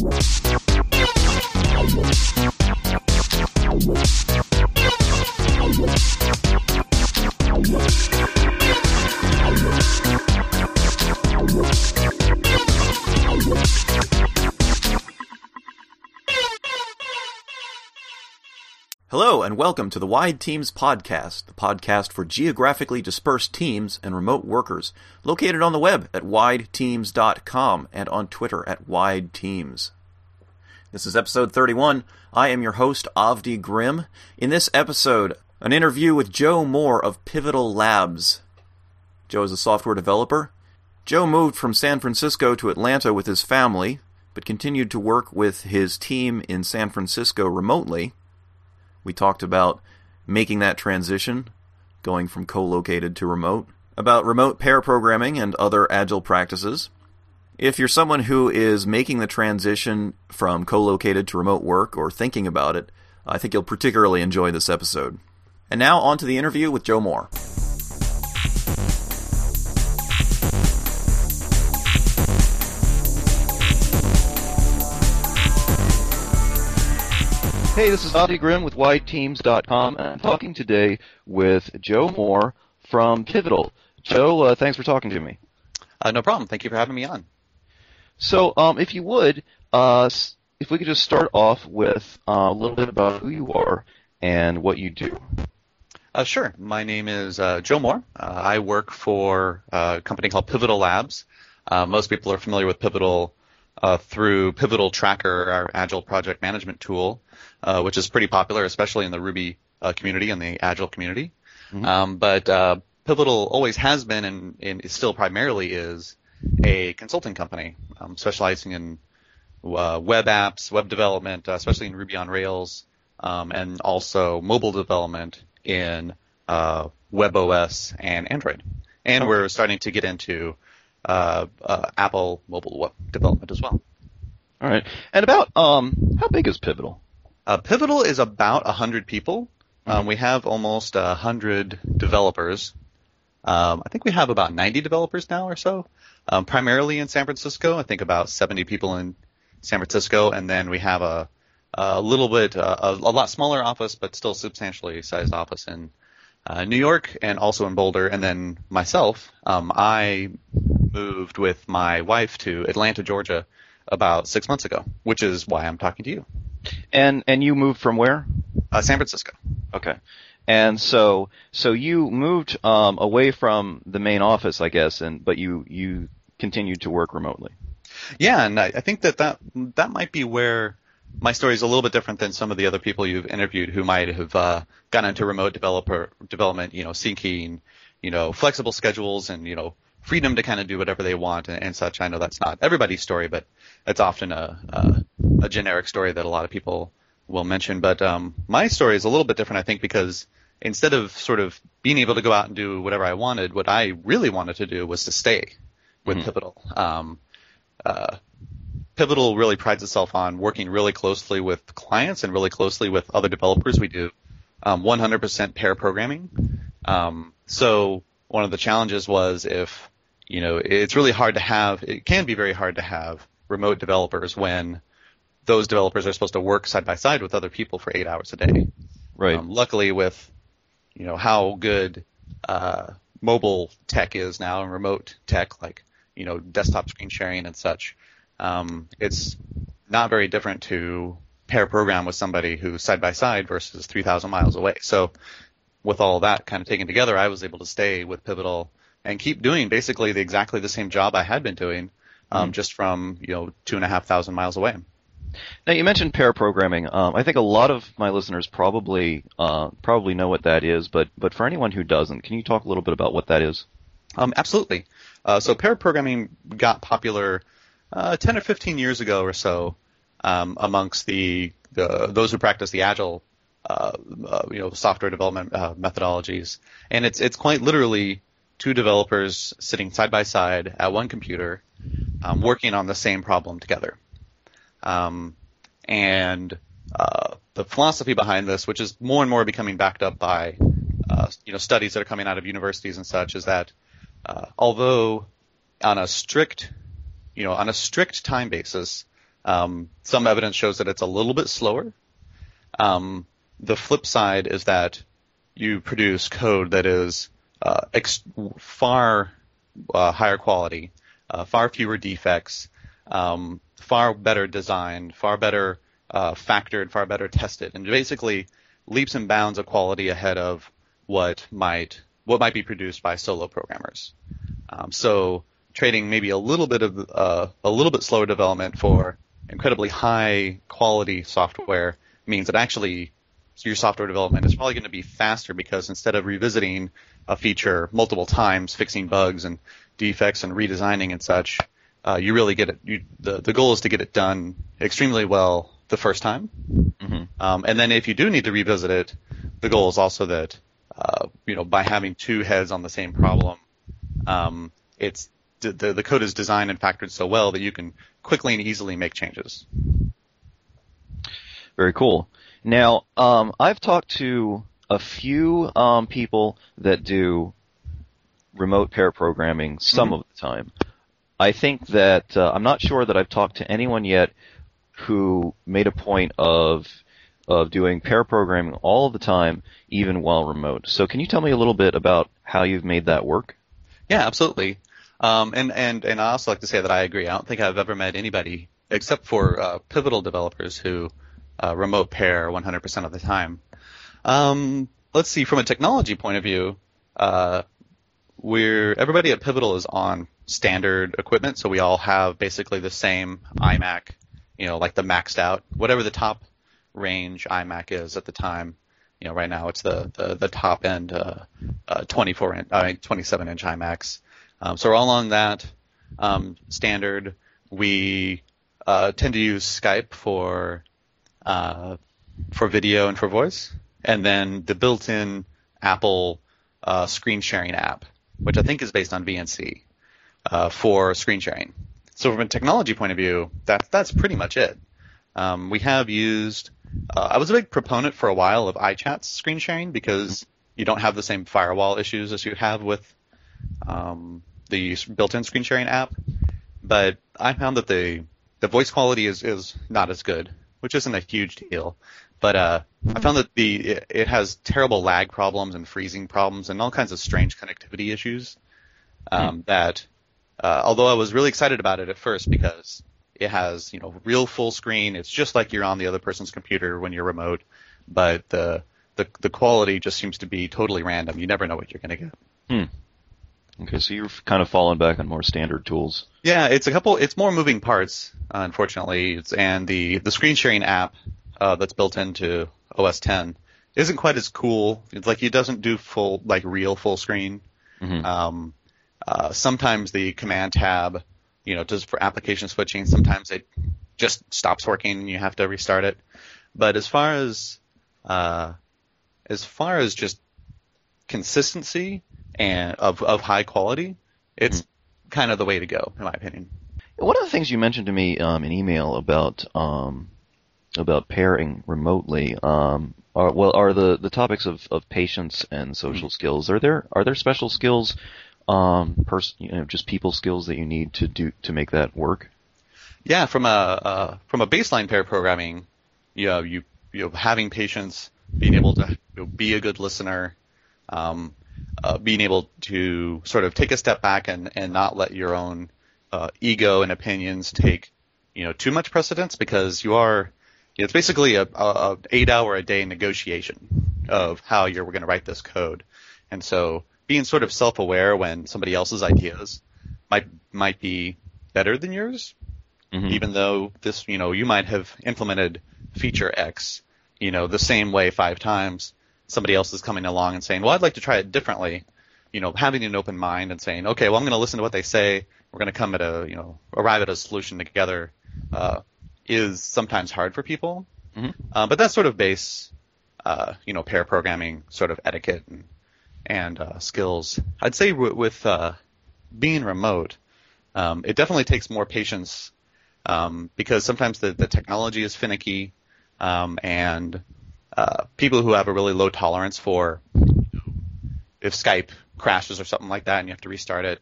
Música and welcome to the Wide Teams Podcast, the podcast for geographically dispersed teams and remote workers, located on the web at wideteams.com and on Twitter at wideteams. This is episode 31. I am your host, Avdi Grimm. In this episode, an interview with Joe Moore of Pivotal Labs. Joe is a software developer. Joe moved from San Francisco to Atlanta with his family, but continued to work with his team in San Francisco remotely. We talked about making that transition, going from co located to remote, about remote pair programming and other agile practices. If you're someone who is making the transition from co located to remote work or thinking about it, I think you'll particularly enjoy this episode. And now, on to the interview with Joe Moore. Hey, this is Avdi Grimm with WideTeams.com, and I'm talking today with Joe Moore from Pivotal. Joe, uh, thanks for talking to me. Uh, no problem. Thank you for having me on. So, um, if you would, uh, if we could just start off with uh, a little bit about who you are and what you do. Uh, sure. My name is uh, Joe Moore. I work for a company called Pivotal Labs. most people are familiar with Pivotal through Pivotal Tracker, our agile project management tool. Uh, which is pretty popular, especially in the Ruby uh, community and the Agile community. Mm-hmm. Um, but uh, Pivotal always has been and, and still primarily is a consulting company um, specializing in uh, web apps, web development, uh, especially in Ruby on Rails, um, and also mobile development in uh, WebOS and Android. And okay. we're starting to get into Apple mobile web development as well. All right. And about um, how big is Pivotal? Uh, Pivotal is about 100 people. Um, we have almost 100 developers. Um, I think we have about 90 developers now or so, um, primarily in San Francisco. I think about 70 people in San Francisco, and then we have a, a little bit, uh, a, a, lot smaller office, but still substantially sized office in uh, New York and also in Boulder. And then myself, um, I moved with my wife to Atlanta, Georgia, about six months ago, which is why I'm talking to you. And and you moved from where? Uh, San Francisco. Okay. And so so you moved um, away from the main office, I guess, and but you you continued to work remotely. Yeah, and I, I think that, that that might be where my story is a little bit different than some of the other people you've interviewed who might have uh, gone into remote developer development, you know, seeking, you know, flexible schedules and you know freedom to kind of do whatever they want and, and such. I know that's not everybody's story, but it's often a, a, a generic story that a lot of people will mention. But um, my story is a little bit different, I think, because instead of sort of being able to go out and do whatever I wanted, what I really wanted to do was to stay with mm-hmm. Pivotal. Um, uh, Pivotal really prides itself on working really closely with clients and really closely with other developers. We do um, 100% pair programming. Um, so one of the challenges was if you know, it's really hard to have, it can be very hard to have remote developers when those developers are supposed to work side by side with other people for eight hours a day. Right. Um, luckily with, you know, how good, uh, mobile tech is now and remote tech, like, you know, desktop screen sharing and such, um, it's not very different to pair program with somebody who's side by side versus 3,000 miles away. So with all that kind of taken together, I was able to stay with Pivotal and keep doing basically the exactly the same job I had been doing, um, mm-hmm. just from you know two and a half thousand miles away. Now you mentioned pair programming. Um, I think a lot of my listeners probably uh, probably know what that is, but but for anyone who doesn't, can you talk a little bit about what that is? Um, absolutely. Uh, so pair programming got popular uh, 10 or 15 years ago or so um, amongst the, the, those who practice the agile uh, uh, you know software development uh, methodologies, and it's it's quite literally two developers sitting side by side at one computer, um, working on the same problem together. Um, and uh, the philosophy behind this, which is more and more becoming backed up by uh, you know studies that are coming out of universities and such, is that although on a strict you know on a strict time basis, Um, some evidence shows that it's a little bit slower. Um, the flip side is that you produce code that is uh, ex- far uh, higher quality, uh, far fewer defects, um, far better designed, far better uh, factored, far better tested, and basically leaps and bounds of quality ahead of what might what might be produced by solo programmers. Um, so trading maybe a little bit of uh, a little bit slower development for incredibly high quality software means that actually your software development is probably going to be faster because instead of revisiting a feature multiple times, fixing bugs and defects and redesigning and such, uh, you really get it. You, the the goal is to get it done extremely well the first time, mm-hmm. um, and then if you do need to revisit it, the goal is also that uh, you know by having two heads on the same problem, um, it's the, the code is designed and factored so well that you can quickly and easily make changes. Very cool. Now, um, I've talked to a few um, people that do remote pair programming some mm-hmm. of the time. I think that uh, I'm not sure that I've talked to anyone yet who made a point of of doing pair programming all the time, even while remote. So, can you tell me a little bit about how you've made that work? Yeah, absolutely. Um, and and and I also like to say that I agree. I don't think I've ever met anybody except for uh, Pivotal developers who uh, remote pair 100% of the time. Um, let's see. From a technology point of view, uh, we're everybody at Pivotal is on standard equipment, so we all have basically the same iMac. You know, like the maxed out, whatever the top range iMac is at the time. You know, right now it's the the, the top end uh, uh, 24 inch, uh, 27 inch iMacs. Um, so on that um, standard. We uh, tend to use Skype for uh, for video and for voice, and then the built-in Apple uh, screen sharing app, which I think is based on VNC uh, for screen sharing. So from a technology point of view, that that's pretty much it. Um, we have used. Uh, I was a big proponent for a while of iChat's screen sharing because you don't have the same firewall issues as you have with um, the built-in screen sharing app. But I found that the the voice quality is, is not as good which isn't a huge deal. But uh, I found that the it, it, has terrible lag problems and freezing problems and all kinds of strange connectivity issues. Um, mm. That uh, although I was really excited about it at first because it has you know real full screen, it's just like you're on the other person's computer when you're remote, but the the the quality just seems to be totally random. You never know what you're going to get. Hmm. Okay, so you're kind of falling back on more standard tools. Yeah, it's a couple. It's more moving parts, unfortunately. It's, and the the screen sharing app uh, that's built into OS 10 isn't quite as cool. It's like it doesn't do full like real full screen. Mm-hmm. Um, uh, sometimes the command tab, you know, does for application switching. Sometimes it just stops working and you have to restart it. But as far as uh, as far as just consistency, and of of high quality, it's mm-hmm. kind of the way to go, in my opinion. One of the things you mentioned to me um, in email about um, about pairing remotely um, are well are the, the topics of, of patience and social mm-hmm. skills. Are there are there special skills, um, pers- you know, just people skills that you need to do to make that work? Yeah, from a uh, from a baseline pair programming, you know, you you know, having patience, being able to be a good listener, um, uh, being able to sort of take a step back and, and not let your own uh, ego and opinions take you know too much precedence because you are it's basically a, a, a eight hour a day negotiation of how you're going to write this code and so being sort of self aware when somebody else's ideas might might be better than yours mm-hmm. even though this you know you might have implemented feature X you know the same way five times somebody else is coming along and saying, well, I'd like to try it differently, you know, having an open mind and saying, okay, well, I'm going to listen to what they say. We're going to come at a, you know, arrive at a solution together, uh, is sometimes hard for people. Mm-hmm. Uh, but that's sort of base, uh, you know, pair programming sort of etiquette and, and uh, skills. I'd say w- with uh, being remote, um, it definitely takes more patience um, because sometimes the, the technology is finicky um, and uh, people who have a really low tolerance for if Skype crashes or something like that and you have to restart it,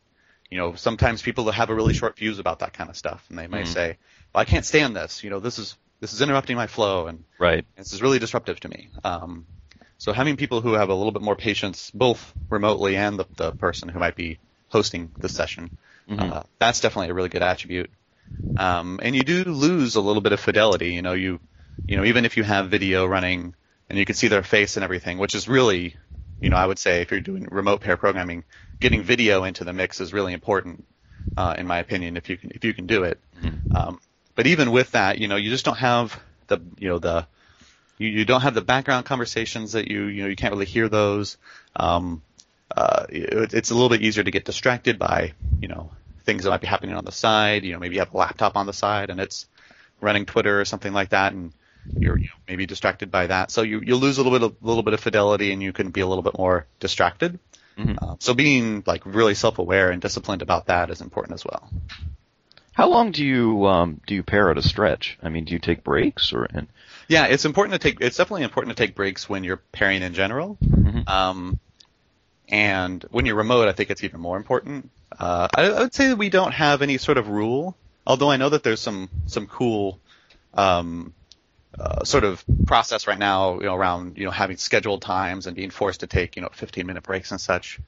you know, sometimes people have a really short fuse about that kind of stuff, and they may Mhm. say, well, "I can't stand this. You know, this is this is interrupting my flow, and Right. this is really disruptive to me." Um, so having people who have a little bit more patience, both remotely and the, the person who might be hosting the session, Mhm. uh, that's definitely a really good attribute. Um, and you do lose a little bit of fidelity. You know, you, you know, even if you have video running and you can see their face and everything, which is really, you know, I would say if you're doing remote pair programming, getting video into the mix is really important, uh, in my opinion, if you can, if you can do it. Mhm. Um, but even with that, you know, you just don't have the, you know, the, you, you don't have the background conversations that you, you know, you can't really hear those. Um, uh, it, it's a little bit easier to get distracted by, you know, things that might be happening on the side. You know, maybe you have a laptop on the side and it's running Twitter or something like that, and you're you know, maybe distracted by that. So you you lose a little bit of little bit of fidelity, and you can be a little bit more distracted. Mhm. Uh, so being like really self-aware and disciplined about that is important as well. How long do you um, do you pair at a stretch? I mean, do you take breaks or and Yeah, it's important to take. It's definitely important to take breaks when you're pairing in general. Mhm. Um, and when you're remote, I think it's even more important. Uh, I, I would say that we don't have any sort of rule, although I know that there's some some cool um, uh, sort of process right now, you know, around you know having scheduled times and being forced to take you know 15 minute breaks and such.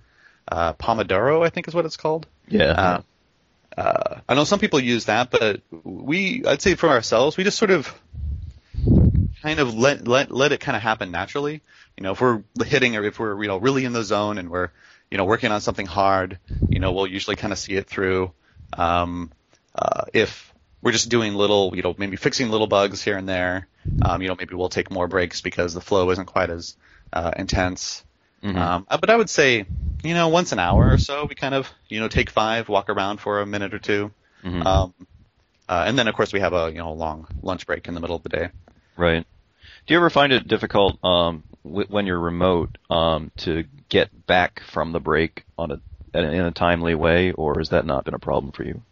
Uh, Pomodoro, I think, is what it's called. yeah? Uh, uh, I know some people use that, but we, I'd say for ourselves, we just sort of kind of let let let it kind of happen naturally. You know, if we're hitting or if we're you know really in the zone and we're you know working on something hard, you know, we'll usually kind of see it through. Um, uh, if we're just doing little, you know, maybe fixing little bugs here and there, um, you know, maybe we'll take more breaks because the flow isn't quite as uh, intense. Mhm. Um, uh, but I would say, you know, once an hour or so, we kind of, you know, take five, walk around for a minute or 2 Mhm. um, uh, and then of course we have a you know long lunch break in the middle of the day. Right. Do you ever find it difficult um, w- when you're remote um, to get back from the break on a- in a timely way, or has that not been a problem for you?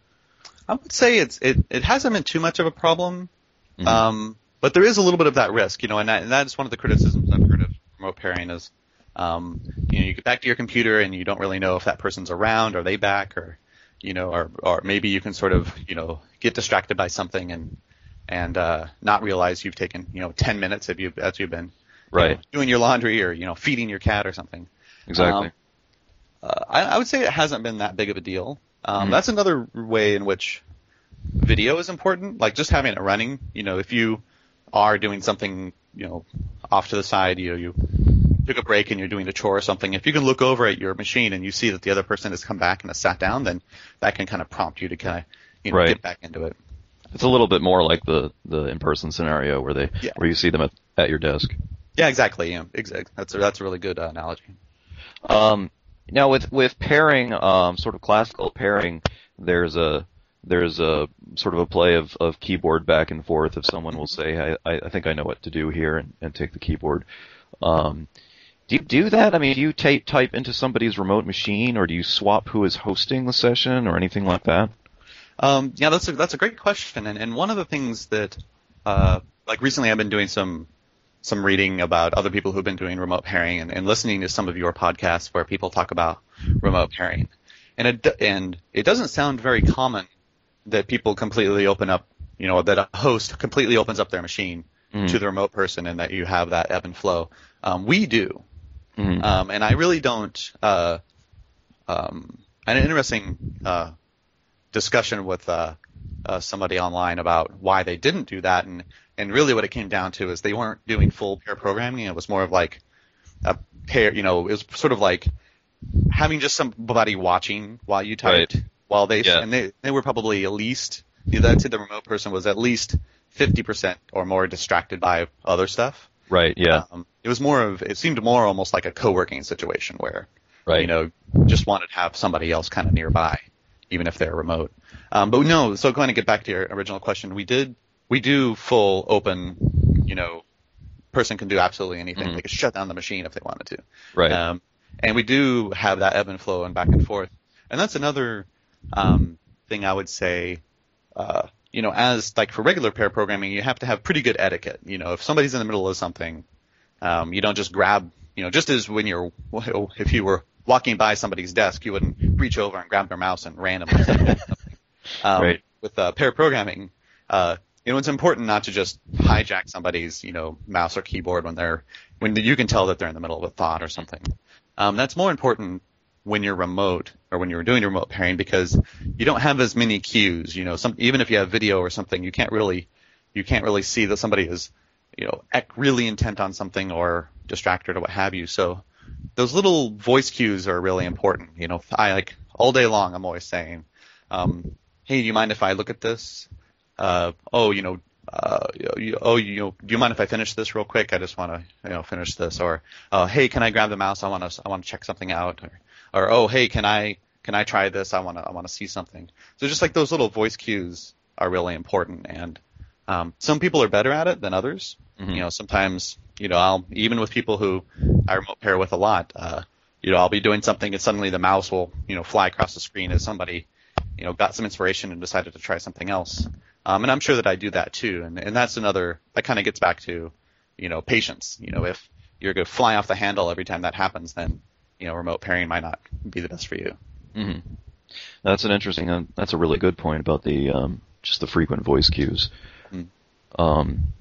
I would say it's it it hasn't been too much of a problem, Mhm. um, but there is a little bit of that risk, you know, and that, and that is one of the criticisms I've heard of remote pairing is, um, you know, you get back to your computer and you don't really know if that person's around, are they back, or you know, or or maybe you can sort of you know get distracted by something and and uh, not realize you've taken you know 10 minutes if you as you've been you Right. know, doing your laundry or you know feeding your cat or something. Exactly. Um, uh, I, I would say it hasn't been that big of a deal. Um, Mhm. That's another way in which video is important. Like just having it running. You know, if you are doing something, you know, off to the side, you know, you took a break and you're doing a chore or something. If you can look over at your machine and you see that the other person has come back and has sat down, then that can kind of prompt you to kind of, you know, Right. get back into it. it's a little bit more like the the in-person scenario where they Yeah. where you see them at, at your desk. Yeah, exactly. Yeah, exactly. That's a, that's a really good uh, analogy. Um, now with with pairing, um, sort of classical pairing, there's a there's a sort of a play of, of keyboard back and forth. If someone will say, I, I think I know what to do here, and, and take the keyboard. Um, do you do that? I mean, do you type type into somebody's remote machine, or do you swap who is hosting the session, or anything like that? Um, yeah, that's a that's a great question, and and one of the things that, uh, like recently, I've been doing some some reading about other people who've been doing remote pairing, and, and listening to some of your podcasts where people talk about remote pairing, and it and it doesn't sound very common that people completely open up, you know, that a host completely opens up their machine Mhm. to the remote person, and that you have that ebb and flow. Um, we do, Mhm. um, and I really don't. Uh, um, an interesting uh, discussion with uh, uh, somebody online about why they didn't do that, and and really what it came down to is they weren't doing full pair programming. It was more of like a pair. You know, it was sort of like having just somebody watching while you typed, Right. while they Yeah. and they they were probably at least. You know, I'd say the remote person was at least fifty percent or more distracted by other stuff. Right. Yeah. Um, it was more of, it seemed more almost like a co-working situation where, Right. you know, just wanted to have somebody else kind of nearby, even if they're remote. Um, but no, so going to get back to your original question, we did, we do full open, you know, person can do absolutely anything. Mhm. They could shut down the machine if they wanted to. right. Um, and we do have that ebb and flow and back and forth. And that's another um, thing I would say. Uh, you know, as like for regular pair programming, you have to have pretty good etiquette. You know, if somebody's in the middle of something, um, you don't just grab. You know, just as when you're if you were walking by somebody's desk, you wouldn't reach over and grab their mouse and randomly something. Um, Right. With uh, pair programming, uh, you know, it's important not to just hijack somebody's, you know, mouse or keyboard when they're when you can tell that they're in the middle of a thought or something. Um, that's more important when you're remote or when you're doing remote pairing because you don't have as many cues. You know, some even if you have video or something, you can't really you can't really see that somebody is, you know, really intent on something or distracted or what have you. So those little voice cues are really important. You know, I like all day long. I'm always saying, um, "Hey, do you mind if I look at this?" Uh, oh, you know, uh, you, oh, you know, do you mind if I finish this real quick? I just want to, you know, finish this. Or, uh, hey, can I grab the mouse? I want to, I want to check something out. Or, or, oh, hey, can I, can I try this? I want to, I want to see something. So just like those little voice cues are really important. And um, some people are better at it than others. Mhm. You know, sometimes, you know, I'll even with people who I remote pair with a lot, uh, you know, I'll be doing something and suddenly the mouse will, you know, fly across the screen as somebody, you know, got some inspiration and decided to try something else. Um, and I'm sure that I do that too. And, and that's another, that kind of gets back to, you know, patience. You know, if you're going to fly off the handle every time that happens, then, you know, remote pairing might not be the best for you. hmm That's an interesting. Uh, that's a really good point about the um, just the frequent voice cues. Mm. Um,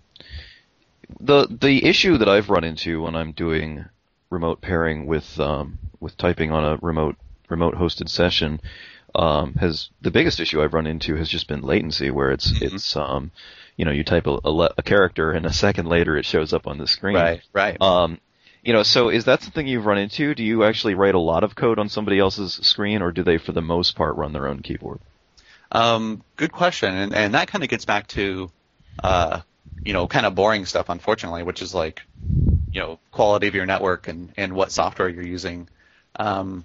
the the issue that I've run into when I'm doing remote pairing with um, with typing on a remote remote hosted session um, has the biggest issue I've run into has just been latency, where it's Mhm. it's um, you know you type a, a, le- a character and a second later it shows up on the screen. right. Um, you know, so is that something you've run into? Do you actually write a lot of code on somebody else's screen, or do they, for the most part, run their own keyboard? Um, good question, and and that kind of gets back to, uh, you know, kind of boring stuff, unfortunately, which is like, you know, quality of your network and and what software you're using. Um,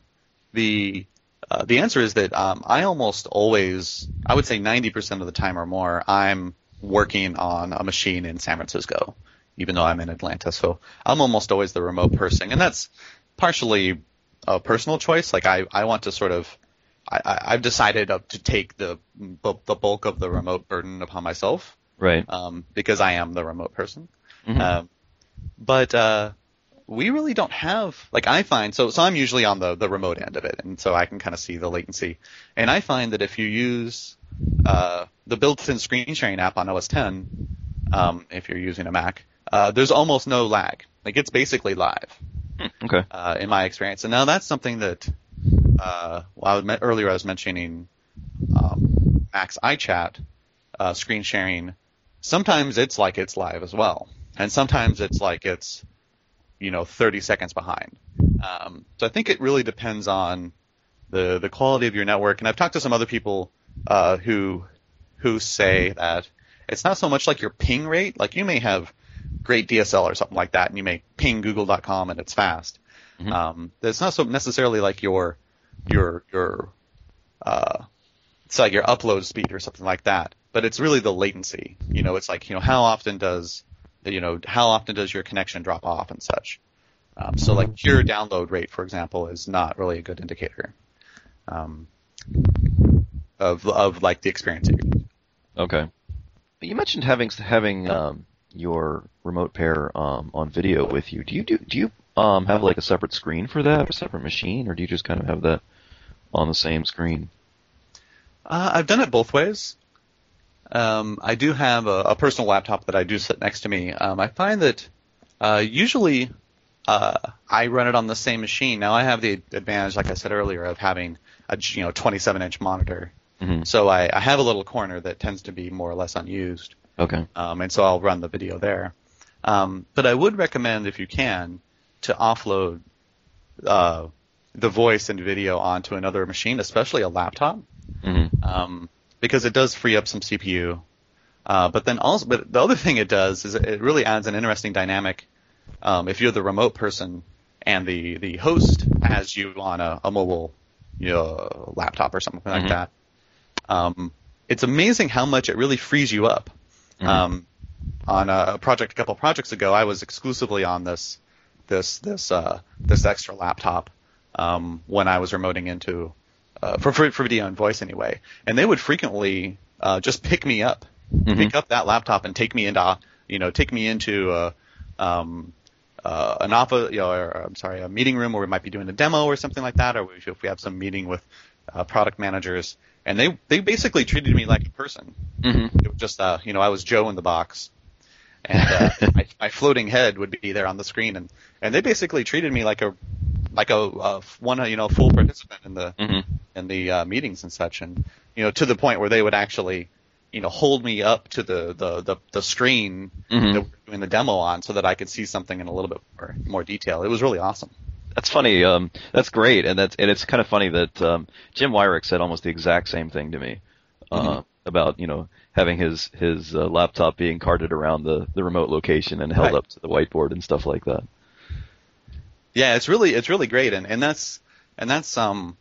the uh, the answer is that um, I almost always, I would say 90% of the time or more, I'm working on a machine in San Francisco, even though I'm in Atlanta. So I'm almost always the remote person, and that's partially a personal choice. Like I, I want to sort of I, I- I've decided to take the the bulk of the remote burden upon myself Right. um, because I am the remote person. Mhm. Um, but uh, we really don't have like I find so so I'm usually on the the remote end of it, and so I can kind of see the latency. And I find that if you use uh, the built-in screen sharing app on OS 10, um, if you're using a Mac, uh, there's almost no lag. Like it's basically live Hmm, okay. uh, in my experience. And now that's something that, uh, well, I was, earlier I was mentioning um, Max iChat uh, screen sharing. Sometimes it's like it's live as well, and sometimes it's like it's, you know, 30 seconds behind. Um, so I think it really depends on the the quality of your network. And I've talked to some other people uh, who who say that it's not so much like your ping rate. Like you may have great DSL or something like that, and you may ping Google.com and it's fast. Mhm. Um, it's not so necessarily like your your your uh, it's like your upload speed or something like that, but it's really the latency. You know, it's like you know how often does you know how often does your connection drop off and such. Um, so like pure download rate, for example, is not really a good indicator um, of of like the experience. Okay. You mentioned having having um, your remote pair um, on video with you. Do you do do you um, have like a separate screen for that, or a separate machine, or do you just kind of have that on the same screen? Uh, I've done it both ways. Um, I do have a, a personal laptop that I do sit next to me. Um, I find that uh, usually uh, I run it on the same machine. Now I have the advantage, like I said earlier, of having a you know 27 inch monitor. Mhm. So I, I have a little corner that tends to be more or less unused, Okay. um, and so I'll run the video there. Um, but I would recommend, if you can, to offload uh, the voice and video onto another machine, especially a laptop hmm um, because it does free up some CPU. Uh, but then also, but the other thing it does is it really adds an interesting dynamic. Um, if you're the remote person and the, the host has you on a, a mobile you know, laptop or something like Mhm. that, um, it's amazing how much it really frees you up. Mhm. Um, on a project a couple projects ago, I was exclusively on this this this uh, this extra laptop um, when I was remoting into uh, for, for for video and voice anyway, and they would frequently uh, just pick me up, Mhm. pick up that laptop and take me into you know take me into uh, um, uh, an office, you know, or, I'm sorry, a meeting room where we might be doing a demo or something like that, or if we have some meeting with uh, product managers, and they they basically treated me like a person. Mm-hmm. It was just, uh, you know, I was Joe in the box, and uh, my, my floating head would be there on the screen, and and they basically treated me like a like a, a one, you know, full participant in the Mm-hmm. In the uh, meetings and such, and you know, to the point where they would actually, you know, hold me up to the the the, the screen Mhm. that we're doing the demo on, so that I could see something in a little bit more, more detail. It was really awesome. That's funny. Um, that's great, and that's and it's kind of funny that um, Jim Weirich said almost the exact same thing to me uh, Mm-hmm. about you know having his his uh, laptop being carted around the the remote location and held Right. up to the whiteboard and stuff like that. Yeah, it's really it's really great, and and that's and that's um,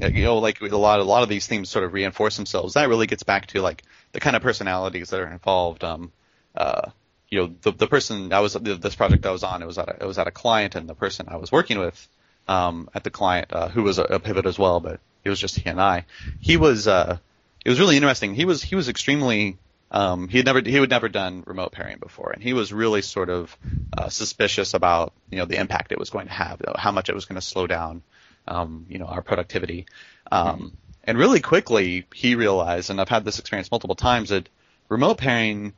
you know, like a lot a lot of these themes sort of reinforce themselves. That really gets back to like the kind of personalities that are involved. Um, uh, you know, the the person I was this project I was on, it was at a, it was at a client, and the person I was working with um, at the client, uh, who was a, a pivot as well, but it was just he and I. He was uh, it was really interesting. He was he was extremely um, he had never he had never done remote pairing before, and he was really sort of uh, suspicious about you know the impact it was going to have, how much it was going to slow down um, you know our productivity. Um, And really quickly he realized, and I've had this experience multiple times, that remote pairing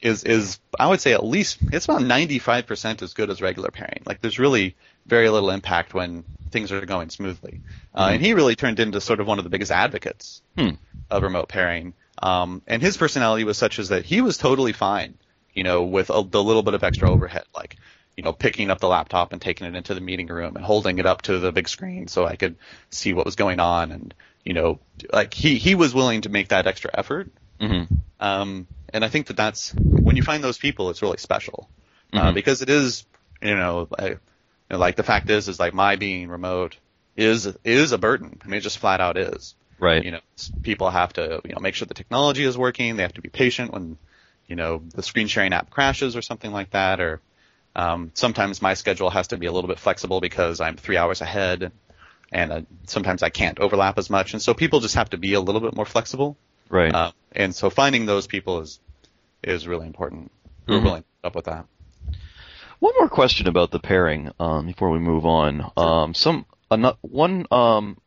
is is I would say at least it's about 95% as good as regular pairing. Like there's really very little impact when things are going smoothly. Uh, Mhm. and he really turned into sort of one of the biggest advocates Hmm. of remote pairing. Um, and his personality was such as that he was totally fine, you know, with a, the little bit of extra overhead, like, you know, picking up the laptop and taking it into the meeting room and holding it up to the big screen so I could see what was going on. And, you know, like he, he was willing to make that extra effort. Mm-hmm. Um, and I think that that's, when you find those people, it's really special. Uh, Mhm. because it is, you know, I, you know, like the fact is, is like my being remote is, is a burden. I mean, it just flat out is Right. you know people have to you know make sure the technology is working they have to be patient when you know the screen sharing app crashes or something like that or um, sometimes my schedule has to be a little bit flexible because i'm three hours ahead and uh, sometimes i can't overlap as much and so people just have to be a little bit more flexible right. uh, and so finding those people is is really important who Mhm. are willing to up with that One more question about the pairing um, before we move on. Um, some ano- one um,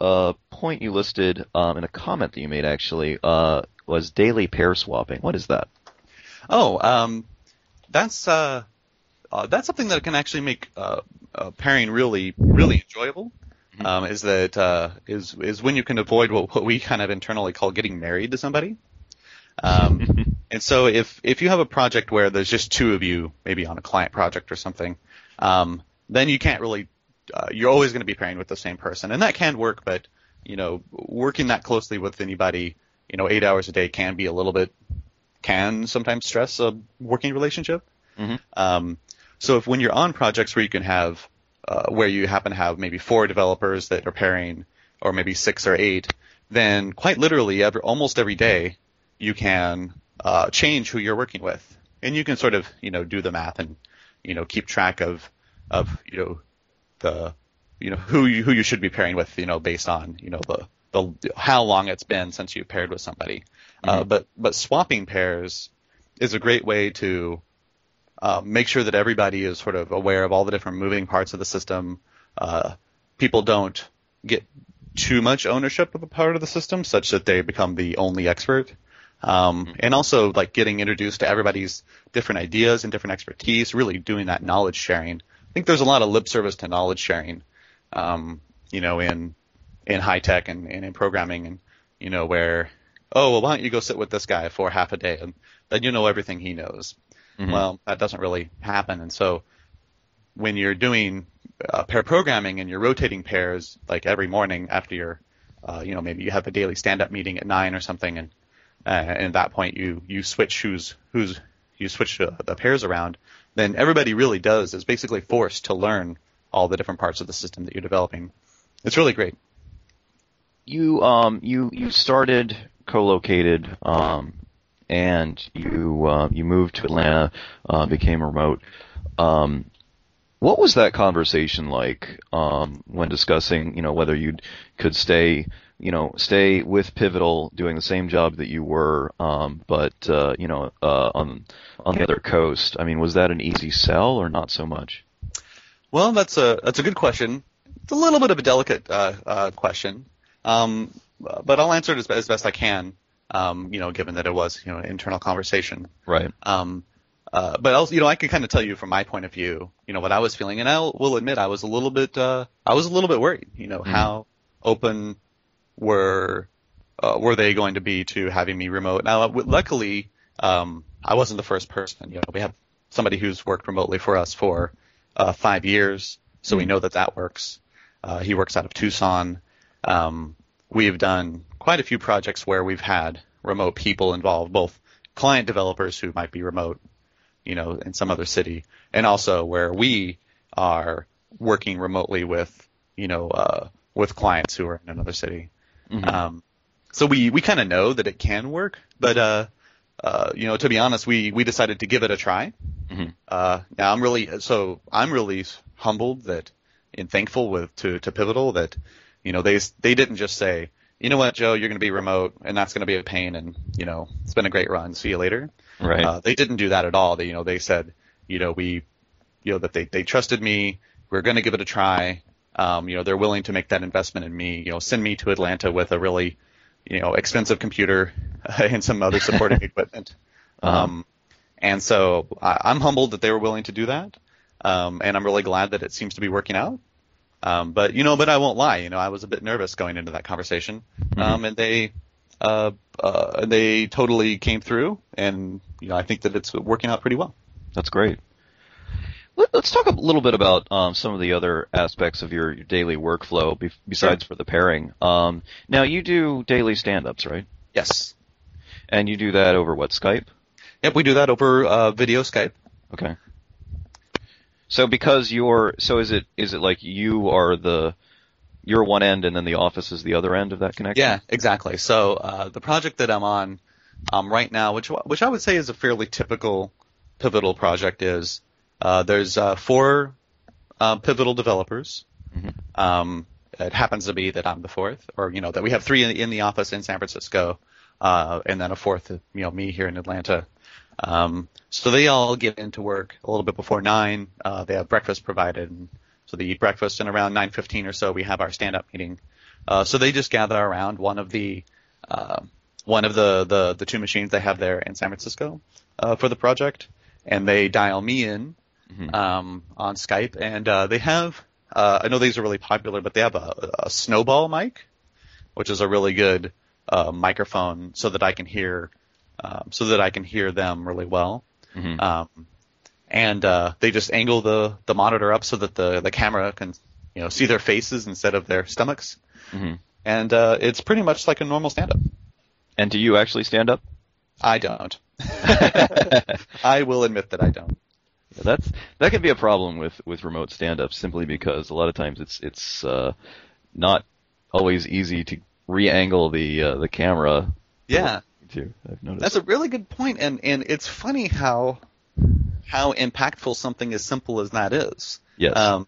uh, point you listed um, in a comment that you made actually uh, was daily pair swapping. What is that? Oh, um, that's uh, uh, that's something that can actually make uh, uh, pairing really, really enjoyable. Mhm. Um, is that uh, is is when you can avoid what, what we kind of internally call getting married to somebody. Um, and so if if you have a project where there's just two of you, maybe on a client project or something, um, then you can't really. Uh, you're always going to be pairing with the same person, and that can work. But you know, working that closely with anybody, you know, eight hours a day can be a little bit can sometimes stress a working relationship. Mhm. Um, so if when you're on projects where you can have uh, where you happen to have maybe four developers that are pairing, or maybe six or eight, then quite literally every almost every day you can uh, change who you're working with, and you can sort of you know do the math and you know keep track of of you know the you know who you, who you should be pairing with you know based on you know the the how long it's been since you paired with somebody. Uh, Mhm. but but swapping pairs is a great way to uh, make sure that everybody is sort of aware of all the different moving parts of the system. Uh, people don't get too much ownership of a part of the system, such that they become the only expert. Um, and also like getting introduced to everybody's different ideas and different expertise, really doing that knowledge sharing. I think there's a lot of lip service to knowledge sharing, um, you know, in in high tech and, and in programming, and you know where, oh well, why don't you go sit with this guy for half a day, and then you know everything he knows. Mhm. Well, that doesn't really happen, and so when you're doing uh, pair programming and you're rotating pairs like every morning after your, uh, you know, maybe you have a daily stand-up meeting at nine or something, and uh, and at that point you you switch who's who's you switch the pairs around, then everybody really does is basically forced to learn all the different parts of the system that you're developing. It's really great. You um you you started co-located um and you uh, you moved to Atlanta, uh, became remote. Um, what was that conversation like um, when discussing, you know, whether you could stay, you know, stay with Pivotal doing the same job that you were, um, but uh, you know, uh, on on the other coast. I mean, was that an easy sell or not so much? Well, that's a that's a good question. It's a little bit of a delicate uh, uh, question, um, but I'll answer it as, as best I can. Um, you know, given that it was you know an internal conversation. Right. Um, uh, but also, you know, I can kind of tell you from my point of view, you know, what I was feeling, and I will admit I was a little bit, uh, I was a little bit worried. You know, Mhm. how open were uh, were they going to be to having me remote? Now, luckily, um, I wasn't the first person. You know, we have somebody who's worked remotely for us for uh, five years, so we Mhm. know that that works. Uh, he works out of Tucson. Um, we've done quite a few projects where we've had remote people involved, both client developers who might be remote, you know, in some other city, and also where we are working remotely with, you know, uh, with clients who are in another city. Mhm. Um, so we, we kind of know that it can work, but, uh, uh, you know, to be honest, we, we decided to give it a try. Mhm. Uh, now I'm really, so I'm really humbled that and thankful with, to, to Pivotal that, you know, they, they didn't just say, you know what, Joe, you're going to be remote and that's going to be a pain and, you know, it's been a great run. See you later. Right. Uh, they didn't do that at all. They, you know, they said, you know, we, you know, that they, they trusted me. We're going to give it a try. Um, you know, they're willing to make that investment in me, you know, send me to Atlanta with a really, you know, expensive computer and some other supporting equipment. Uh-huh. Um, and so I, I'm humbled that they were willing to do that. Um, and I'm really glad that it seems to be working out. Um, but you know, but I won't lie. You know, I was a bit nervous going into that conversation. Um, and they, uh, uh, they totally came through, and you know, I think that it's working out pretty well. That's great. Let, us talk a little bit about um, some of the other aspects of your, your daily workflow be, besides for the pairing. Um, now you do daily stand-ups, right? Yes. And you do that over what Skype? Yep, we do that over uh, video Skype. Okay. So because you're so is it is it like you are the you're one end and then the office is the other end of that connection? Yeah, exactly. So uh, the project that I'm on um, right now, which which I would say is a fairly typical pivotal project, is uh, there's uh, four uh, pivotal developers. Mhm. Um, it happens to be that I'm the fourth, or you know that we have three in, in the office in San Francisco, uh, and then a fourth, you know, me here in Atlanta. Um, so they all get into work a little bit before nine. Uh, they have breakfast provided, and so they eat breakfast, and around 9:15 or so we have our stand-up meeting. Uh, so they just gather around one of the uh, one of the, the the two machines they have there in San Francisco uh, for the project, and they dial me in Mhm. um, on Skype, and uh, they have uh, I know these are really popular, but they have a, a snowball mic, which is a really good uh, microphone, so that I can hear um, so that I can hear them really well. Mhm. Um, and uh, they just angle the the monitor up so that the the camera can you know see their faces instead of their stomachs, Mhm. and uh, it's pretty much like a normal stand up. And do you actually stand up? I don't. I will admit that I don't. That's that can be a problem with with remote stand-ups simply because a lot of times it's it's uh, not always easy to re-angle the uh, the camera. Yeah, Too, I've noticed. that's a really good point, and and it's funny how how impactful something as simple as that is. yes. Um,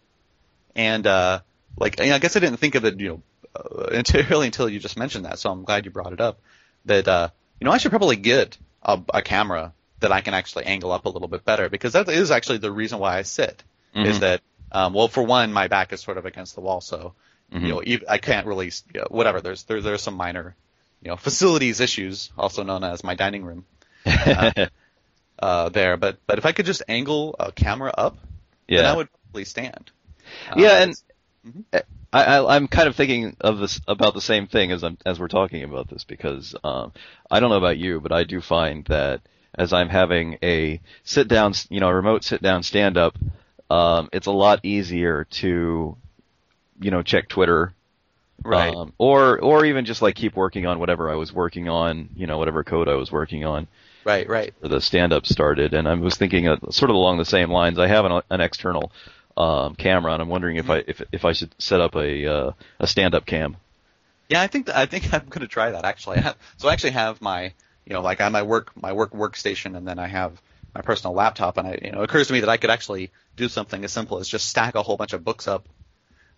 and uh, like I guess I didn't think of it, you know, uh, until really until you just mentioned that. So I'm glad you brought it up. That uh, you know, I should probably get a, a camera that I can actually angle up a little bit better because that is actually the reason why I sit. Is Mhm. that um, well, for one, my back is sort of against the wall, so Mhm. you know, I can't really, you know, whatever. There's there, there's some minor, you know, facilities issues, also known as my dining room, uh, there. But but if I could just angle a camera up, yeah. then I would probably stand. Uh, Yeah, and- it's- I, I, I'm kind of thinking of this about the same thing as I'm as we're talking about this because um, I don't know about you, but I do find that as I'm having a sit down, you know, a remote sit down stand up, um, it's a lot easier to, you know, check Twitter, right. um, or or even just like keep working on whatever I was working on, you know, whatever code I was working on Right, right. the stand up started. And I was thinking uh, sort of along the same lines. I have an, an external um, camera, and I'm wondering if I if if I should set up a uh, a stand up cam. Yeah, I think that, I think I'm going to try that actually. I have, so I actually have my, you know, like I have my work my work workstation, and then I have my personal laptop, and I, you know, it occurs to me that I could actually do something as simple as just stack a whole bunch of books up,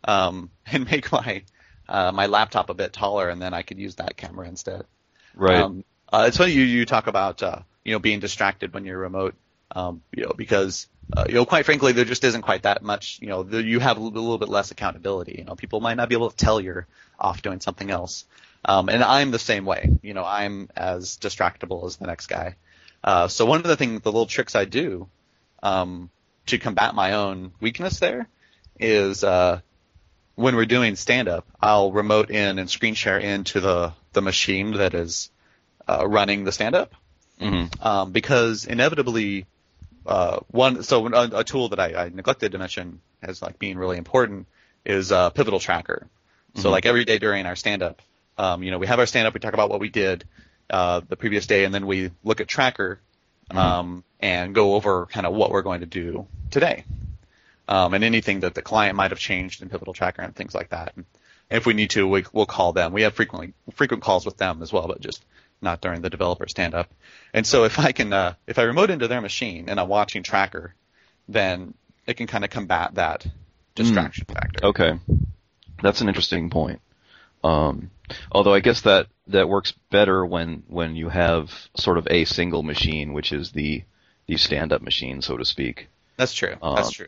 um, and make my uh, my laptop a bit taller, and then I could use that camera instead. Right. Um, uh, it's funny you you talk about uh, you know being distracted when you're remote, um, you know because uh, you know quite frankly there just isn't quite that much you know the, you have a little, a little bit less accountability. You know people might not be able to tell you're off doing something else, um, and I'm the same way. You know I'm as distractible as the next guy. Uh, so one of the things, the little tricks I do um, to combat my own weakness there is uh, when we're doing stand up, I'll remote in and screen share into the the machine that is uh, running the stand up Mm-hmm. um, because inevitably uh, one so a, a tool that I, I neglected to mention as like being really important is uh, pivotal tracker. So Mhm. like every day during our stand up, um, you know, we have our stand up, we talk about what we did uh, the previous day, and then we look at tracker um, and go over kind of what we're going to do today. Um, and anything that the client might have changed in Pivotal Tracker and things like that. And if we need to, we, we'll call them. We have frequently frequent calls with them as well, but just not during the developer stand up. And so if I can, uh, if I remote into their machine and I'm watching Tracker, then it can kind of combat that distraction factor. Okay, that's an interesting point. Um, although I guess that that works better when when you have sort of a single machine, which is the the stand-up machine, so to speak. That's true. Um, That's true.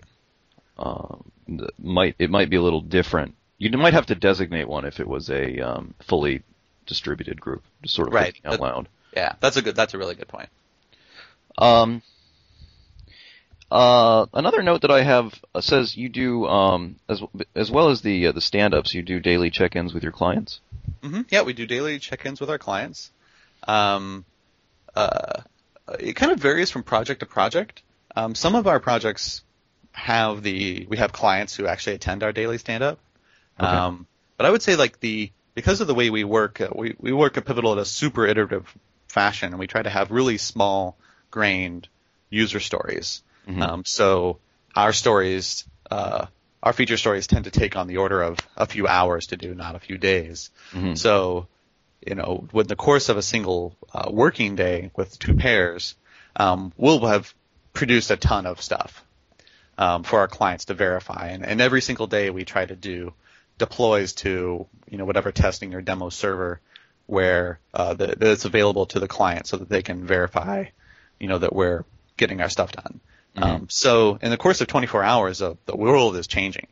Um, might it might be a little different. You might have to designate one if it was a um, fully distributed group, just sort of Right. out That- loud. Yeah, that's a good. That's a really good point. Um, uh, another note that I have uh, says you do um, as as well as the uh, the stand-ups, you do daily check-ins with your clients. hmm Yeah, we do daily check-ins with our clients. Um, uh, it kind of varies from project to project. Um, some of our projects have the we have clients who actually attend our daily stand-up. Okay. Um, but I would say like the because of the way we work, uh, we we work at Pivotal at a super iterative fashion, and we try to have really small grained user stories. Mhm. Um, so our stories, uh, our feature stories tend to take on the order of a few hours to do, not a few days. Mhm. So, you know, with the course of a single uh, working day with two pairs, um, we'll have produced a ton of stuff um, for our clients to verify. And, and every single day we try to do deploys to, you know, whatever testing or demo server where uh, that, that it's available to the client so that they can verify, you know, that we're getting our stuff done. Mhm. Um, so in the course of 24 hours, uh, the world is changing.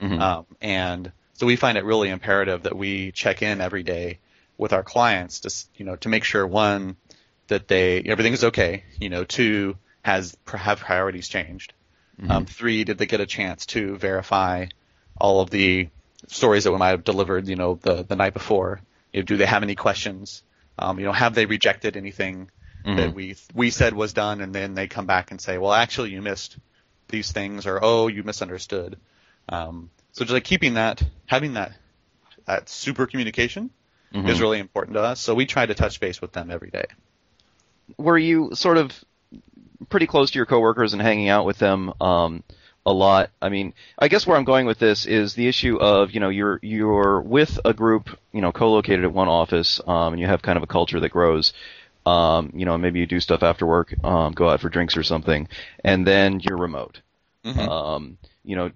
Mhm. Um, and so we find it really imperative that we check in every day with our clients to, you know, to make sure one, that they, everything is okay, you know, two, has, have priorities changed? Um, three, did they get a chance to verify all of the stories that we might have delivered, you know, the, the night before? You know, do they have any questions? Um, you know, have they rejected anything that Mhm. we we said was done, and then they come back and say, well, actually, you missed these things, or oh, you misunderstood. Um, so just like keeping that, having that that super communication Mhm. is really important to us. So we try to touch base with them every day. Were you sort of pretty close to your coworkers and hanging out with them um, a lot? I mean, I guess where I'm going with this is the issue of you know you're you're with a group you know co-located at one office um, and you have kind of a culture that grows. Um, you know, maybe you do stuff after work, um, go out for drinks or something, and then you're remote. Mhm. Um, you know,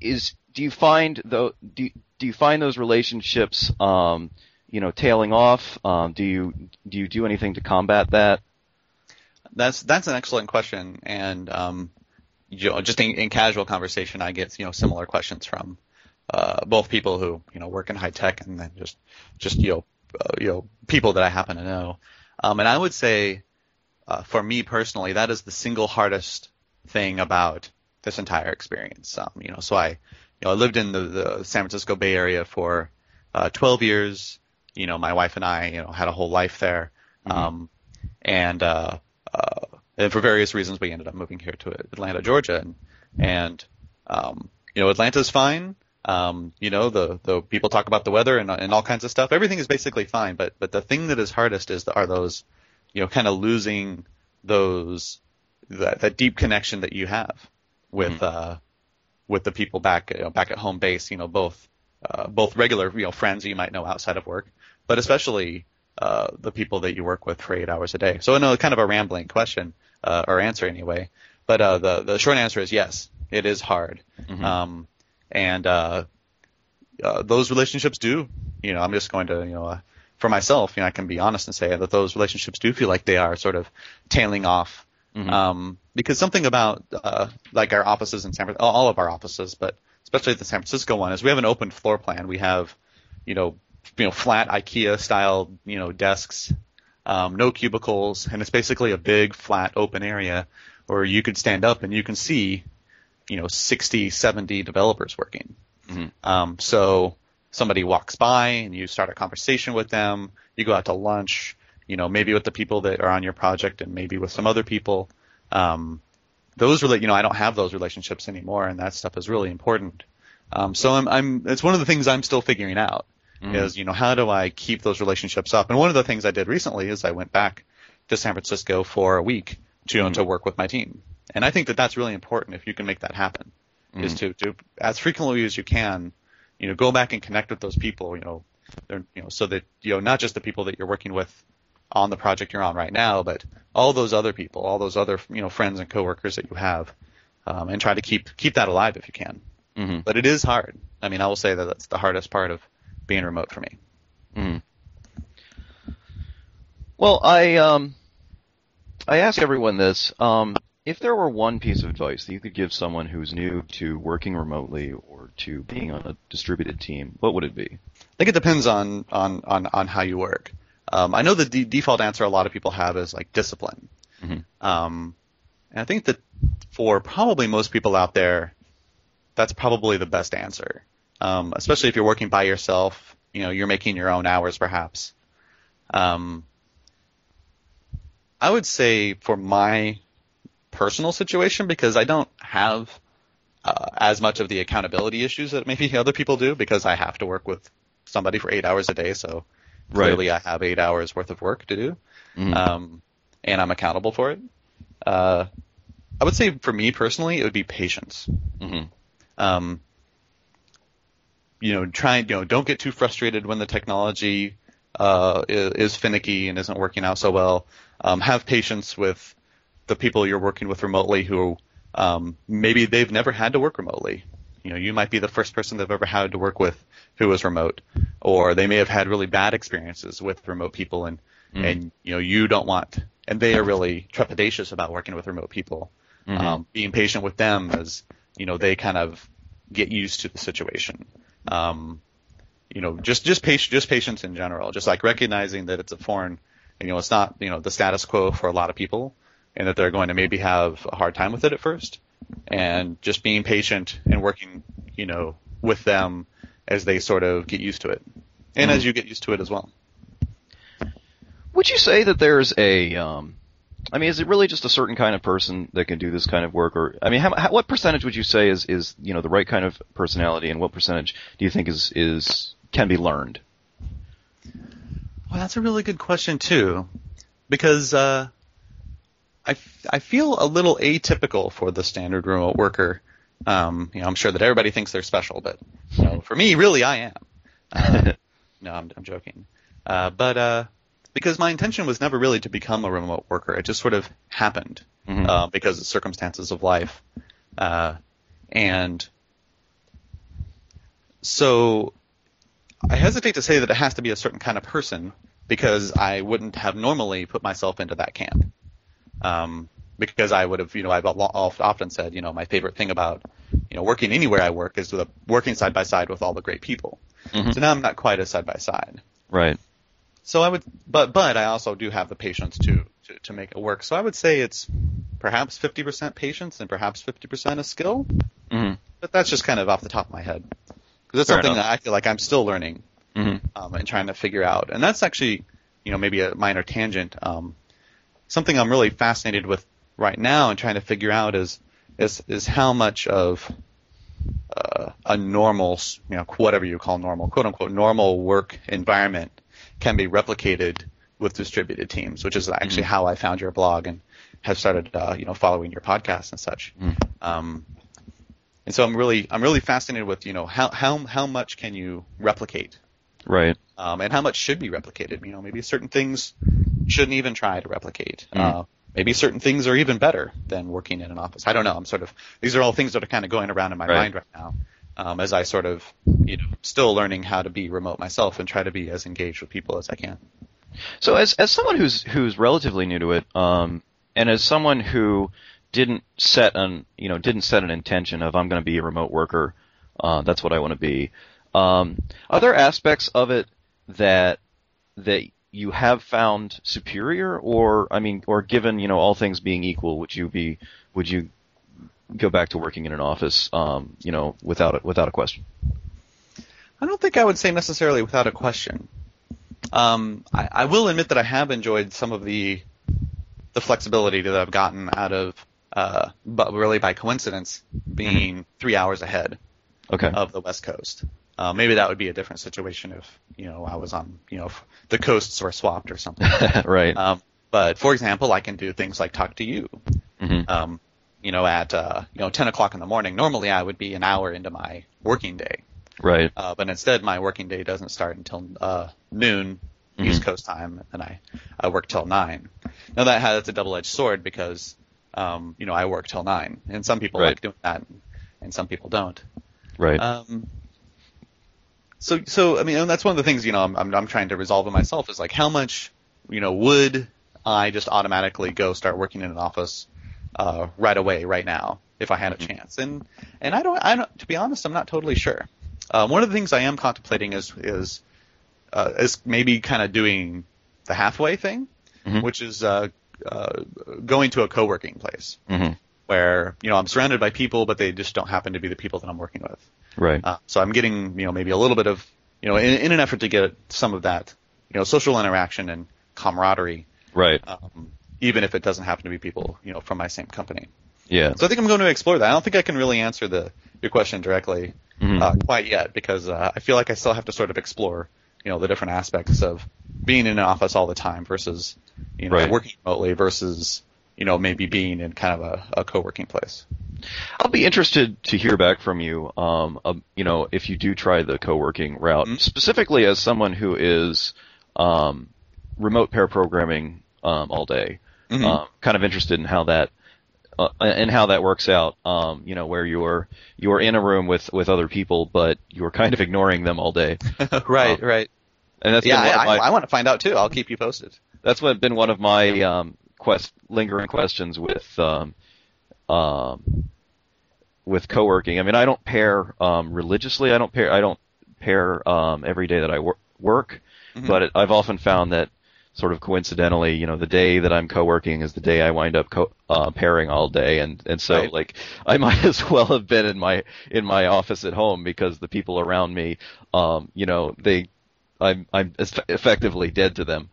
is do you find though do do you find those relationships um, you know tailing off? Um, do you do you do anything to combat that? That's that's an excellent question, and um, you know, just in, in casual conversation, I get you know similar questions from uh, both people who you know work in high tech and then just just you know uh, you know people that I happen to know, um, and I would say uh, for me personally, that is the single hardest thing about this entire experience. Um, you know, so I you know I lived in the, the San Francisco Bay Area for uh, 12 years. You know, my wife and I you know had a whole life there, um, and uh, uh, and for various reasons, we ended up moving here to Atlanta, Georgia, and and um, you know, Atlanta's fine. Um, you know, the the people talk about the weather and and all kinds of stuff. Everything is basically fine, but but the thing that is hardest is the, are those, you know, kind of losing those that that deep connection that you have with uh with the people back you know, back at home base. You know, both uh, both regular you know friends you might know outside of work, but especially uh, the people that you work with for eight hours a day. So I know kind of a rambling question uh, or answer anyway, but uh, the the short answer is yes, it is hard, Mhm. um, and uh, uh, those relationships do, you know, I'm just going to, you know, uh, for myself, you know, I can be honest and say that those relationships do feel like they are sort of tailing off. Mhm. Um, because something about, uh, like our offices in San Francisco, all of our offices, but especially the San Francisco one is we have an open floor plan. We have, you know, you know, flat IKEA style, you know, desks, um, no cubicles, and it's basically a big flat open area where you could stand up and you can see, you know, 60, 70 developers working. Mhm. Um, so somebody walks by and you start a conversation with them. You go out to lunch, you know, maybe with the people that are on your project and maybe with some other people. Um, those really, you know, I don't have those relationships anymore, and that stuff is really important. Um, so I'm, I'm, it's one of the things I'm still figuring out Mhm. is, you know, how do I keep those relationships up? And one of the things I did recently is I went back to San Francisco for a week to, Mhm. to work with my team. And I think that that's really important if you can make that happen is Mhm. to, to, as frequently as you can, you know, go back and connect with those people, you know, they're, you know, so that, you know, not just the people that you're working with on the project you're on right now, but all those other people, all those other, you know, friends and coworkers that you have, um, and try to keep, keep that alive if you can. Mhm. But it is hard. I mean, I will say that that's the hardest part of being remote for me. Mhm. Well, I um, I ask everyone this: um, if there were one piece of advice that you could give someone who's new to working remotely or to being on a distributed team, what would it be? I think it depends on on on, on how you work. Um, I know the de- default answer a lot of people have is like discipline. Mhm. Um, and I think that for probably most people out there, that's probably the best answer. Um, especially if you're working by yourself, you know, you're making your own hours perhaps. Um, I would say for my personal situation, because I don't have uh, as much of the accountability issues that maybe other people do, because I have to work with somebody for eight hours a day, so Right. clearly I have eight hours worth of work to do, Mhm. um, and I'm accountable for it. Uh, I would say for me personally, it would be patience. Mhm. Um, you know, try you know, don't get too frustrated when the technology uh, is, is finicky and isn't working out so well. Um, have patience with the people you're working with remotely who um, maybe they've never had to work remotely. You know, you might be the first person they've ever had to work with who was remote, or they may have had really bad experiences with remote people, and Mhm. and you know you don't want, and they are really trepidatious about working with remote people. Mhm. Um, being patient with them as you know they kind of get used to the situation. Um, you know, just just patience, just patience in general, just like recognizing that it's a foreign, you know, it's not you know the status quo for a lot of people, and that they're going to maybe have a hard time with it at first, and just being patient and working, you know, with them as they sort of get used to it, and Mhm. as you get used to it as well. Would you say that there's a, um, I mean, is it really just a certain kind of person that can do this kind of work, or I mean, how, how, what percentage would you say is is you know the right kind of personality, and what percentage do you think is is can be learned? Well, that's a really good question too, because uh, I, f- I feel a little atypical for the standard remote worker. Um, you know, I'm sure that everybody thinks they're special, but you know, for me, really, I am. Uh, no, I'm, I'm joking. Uh, but uh, because my intention was never really to become a remote worker, it just sort of happened Mhm. uh, because of circumstances of life, uh, and so I hesitate to say that it has to be a certain kind of person because I wouldn't have normally put myself into that camp. Um, because I would have, you know, I've often said, you know, my favorite thing about, you know, working anywhere I work is with working side by side with all the great people. Mhm. So now I'm not quite as side by side. Right. So I would, but but I also do have the patience to to, to make it work. So I would say it's perhaps 50% patience and perhaps 50% a skill. hmm But that's just kind of off the top of my head because it's Fair something enough. that I feel like I'm still learning hmm um, and trying to figure out. And that's actually, you know, maybe a minor tangent. Um, something I'm really fascinated with right now and trying to figure out is is is how much of uh, a normal, you know, whatever you call normal, quote unquote, normal work environment can be replicated with distributed teams, which is actually Mhm. how I found your blog and have started, uh, you know, following your podcast and such. Mhm. Um, and so I'm really, I'm really fascinated with, you know, how, how, how much can you replicate Right. um, and how much should be replicated. You know, maybe certain things shouldn't even try to replicate. Mm. Uh, maybe certain things are even better than working in an office. I don't know. I'm sort of these are all things that are kind of going around in my Right. mind right now. Um, as I sort of, you know, still learning how to be remote myself and try to be as engaged with people as I can. So as as someone who's who's relatively new to it, um, and as someone who didn't set an you know didn't set an intention of I'm going to be a remote worker, uh, that's what I want to be. Um, are there aspects of it that that you have found superior, or I mean, or given you know all things being equal, would you be would you go back to working in an office, um, you know, without a, without a question? I don't think I would say necessarily without a question. Um, I, I will admit that I have enjoyed some of the the flexibility that I've gotten out of, uh, but really by coincidence, being three hours ahead Okay. of the West Coast. Uh, maybe that would be a different situation if you know I was on you know if the coasts were swapped or something. right. um, but for example, I can do things like talk to you. hmm Um, you know, at uh, you know 10 o'clock in the morning. Normally, I would be an hour into my working day, Right. uh, but instead, my working day doesn't start until uh, noon Mhm. East Coast time, and I I work till nine. Now that has a double-edged sword because um, you know I work till nine, and some people Right. like doing that, and some people don't. Right. Um, so, so I mean, and that's one of the things you know I'm, I'm I'm trying to resolve in myself is like how much you know would I just automatically go start working in an office uh, right away, right now, if I had a chance? And and I don't, I don't, to be honest, I'm not totally sure. Uh, one of the things I am contemplating is is uh, is maybe kind of doing the halfway thing, Mhm. which is uh, uh, going to a co-working place hmm where you know I'm surrounded by people, but they just don't happen to be the people that I'm working with. Right. Uh, so I'm getting, you know, maybe a little bit of, you know, in, in an effort to get some of that, you know, social interaction and camaraderie, right. um, even if it doesn't happen to be people, you know, from my same company. Yeah. So I think I'm going to explore that. I don't think I can really answer the your question directly Mhm. uh, quite yet because uh, I feel like I still have to sort of explore, you know, the different aspects of being in an office all the time versus, you know, Right. working remotely versus, you know, maybe being in kind of a, a co-working place. I'll be interested to hear back from you. Um, uh, you know, if you do try the co-working route, Mhm. specifically as someone who is um, remote pair programming um, all day, Mhm. um, kind of interested in how that uh, and how that works out. Um, you know, where you're you're in a room with with other people, but you're kind of ignoring them all day, right, Um, right. and that's Yeah, I, my, I, want to find out too. I'll keep you posted. that's what been one of my um, quest lingering questions with um, um, with co-working. I mean, I don't pair um, religiously. I don't pair. I don't pair um, every day that I wor- work, Mhm. but it, I've often found that sort of coincidentally, you know, the day that I'm co-working is the day I wind up co- uh, pairing all day, and and so Right. like I might as well have been in my in my office at home because the people around me, um, you know, they. I'm I'm effectively dead to them,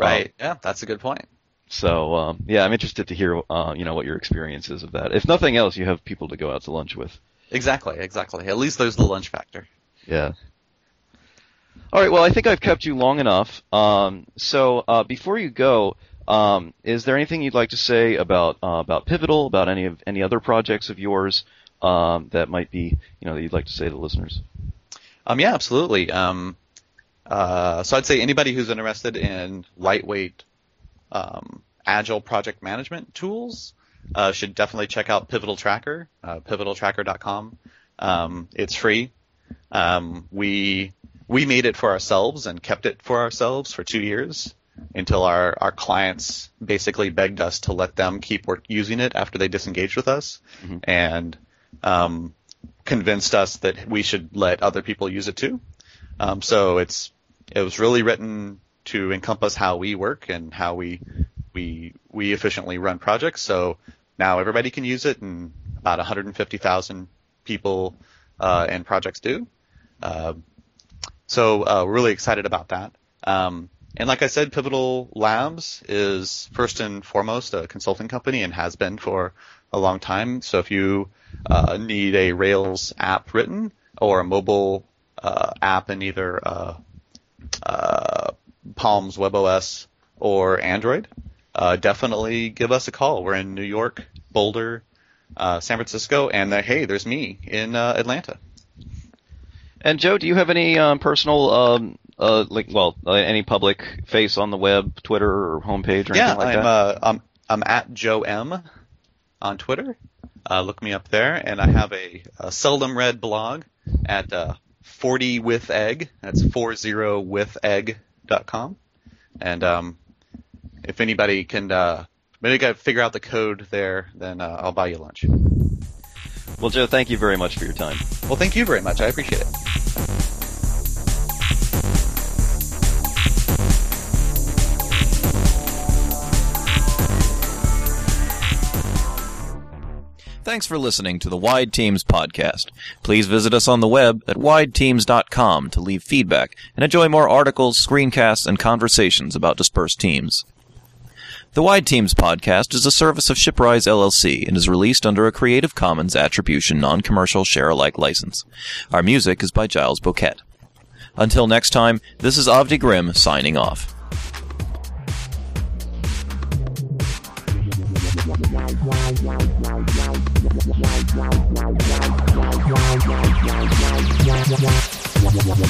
Um, Right. yeah, that's a good point. so um, yeah, I'm interested to hear uh, you know what your experience is of that. If nothing else, you have people to go out to lunch with. Exactly, exactly. At least there's the lunch factor. Yeah. All right. Well, I think I've kept you long enough. Um, so uh, before you go, um, is there anything you'd like to say about uh, about Pivotal, about any of any other projects of yours um, that might be you know that you'd like to say to listeners? Um, yeah, absolutely. Um, uh, so I'd say anybody who's interested in lightweight, um, agile project management tools uh, should definitely check out Pivotal Tracker, uh, pivotaltracker.com. Um, it's free. Um, we we made it for ourselves and kept it for ourselves for two years until our, our clients basically begged us to let them keep work, using it after they disengaged with us Mhm. and um, convinced us that we should let other people use it too. Um, so it's it was really written to encompass how we work and how we we we efficiently run projects. So now everybody can use it, and about 150,000 people uh, and projects do. Uh, so uh, we're really excited about that. Um, and like I said, Pivotal Labs is first and foremost a consulting company and has been for a long time. So if you uh, need a Rails app written or a mobile uh, app in either uh, uh, Palms WebOS or Android, uh, definitely give us a call. We're in New York, Boulder, San Francisco, and hey, there's me in Atlanta. And Joe, do you have any um, personal um, uh, like well uh, any public face on the web, Twitter or homepage or yeah, anything like I'm, that? uh, I'm I'm at Joe M on Twitter. Uh, look me up there, and I have a, a seldom read blog at uh, 40 with egg. That's 40 with egg.com. And um, if anybody can uh, maybe got figure out the code there, then uh, I'll buy you lunch. Well, Joe, thank you very much for your time. Well, thank you very much. I appreciate it. Thanks for listening to the Wide Teams podcast. Please visit us on the web at wideteams.com to leave feedback and enjoy more articles, screencasts, and conversations about dispersed teams. The Wide Teams podcast is a service of Shiprise LLC and is released under a Creative Commons Attribution Non-Commercial Share-alike license. Our music is by Giles Bouquet. Until next time, this is Avdi Grimm signing off. Wow.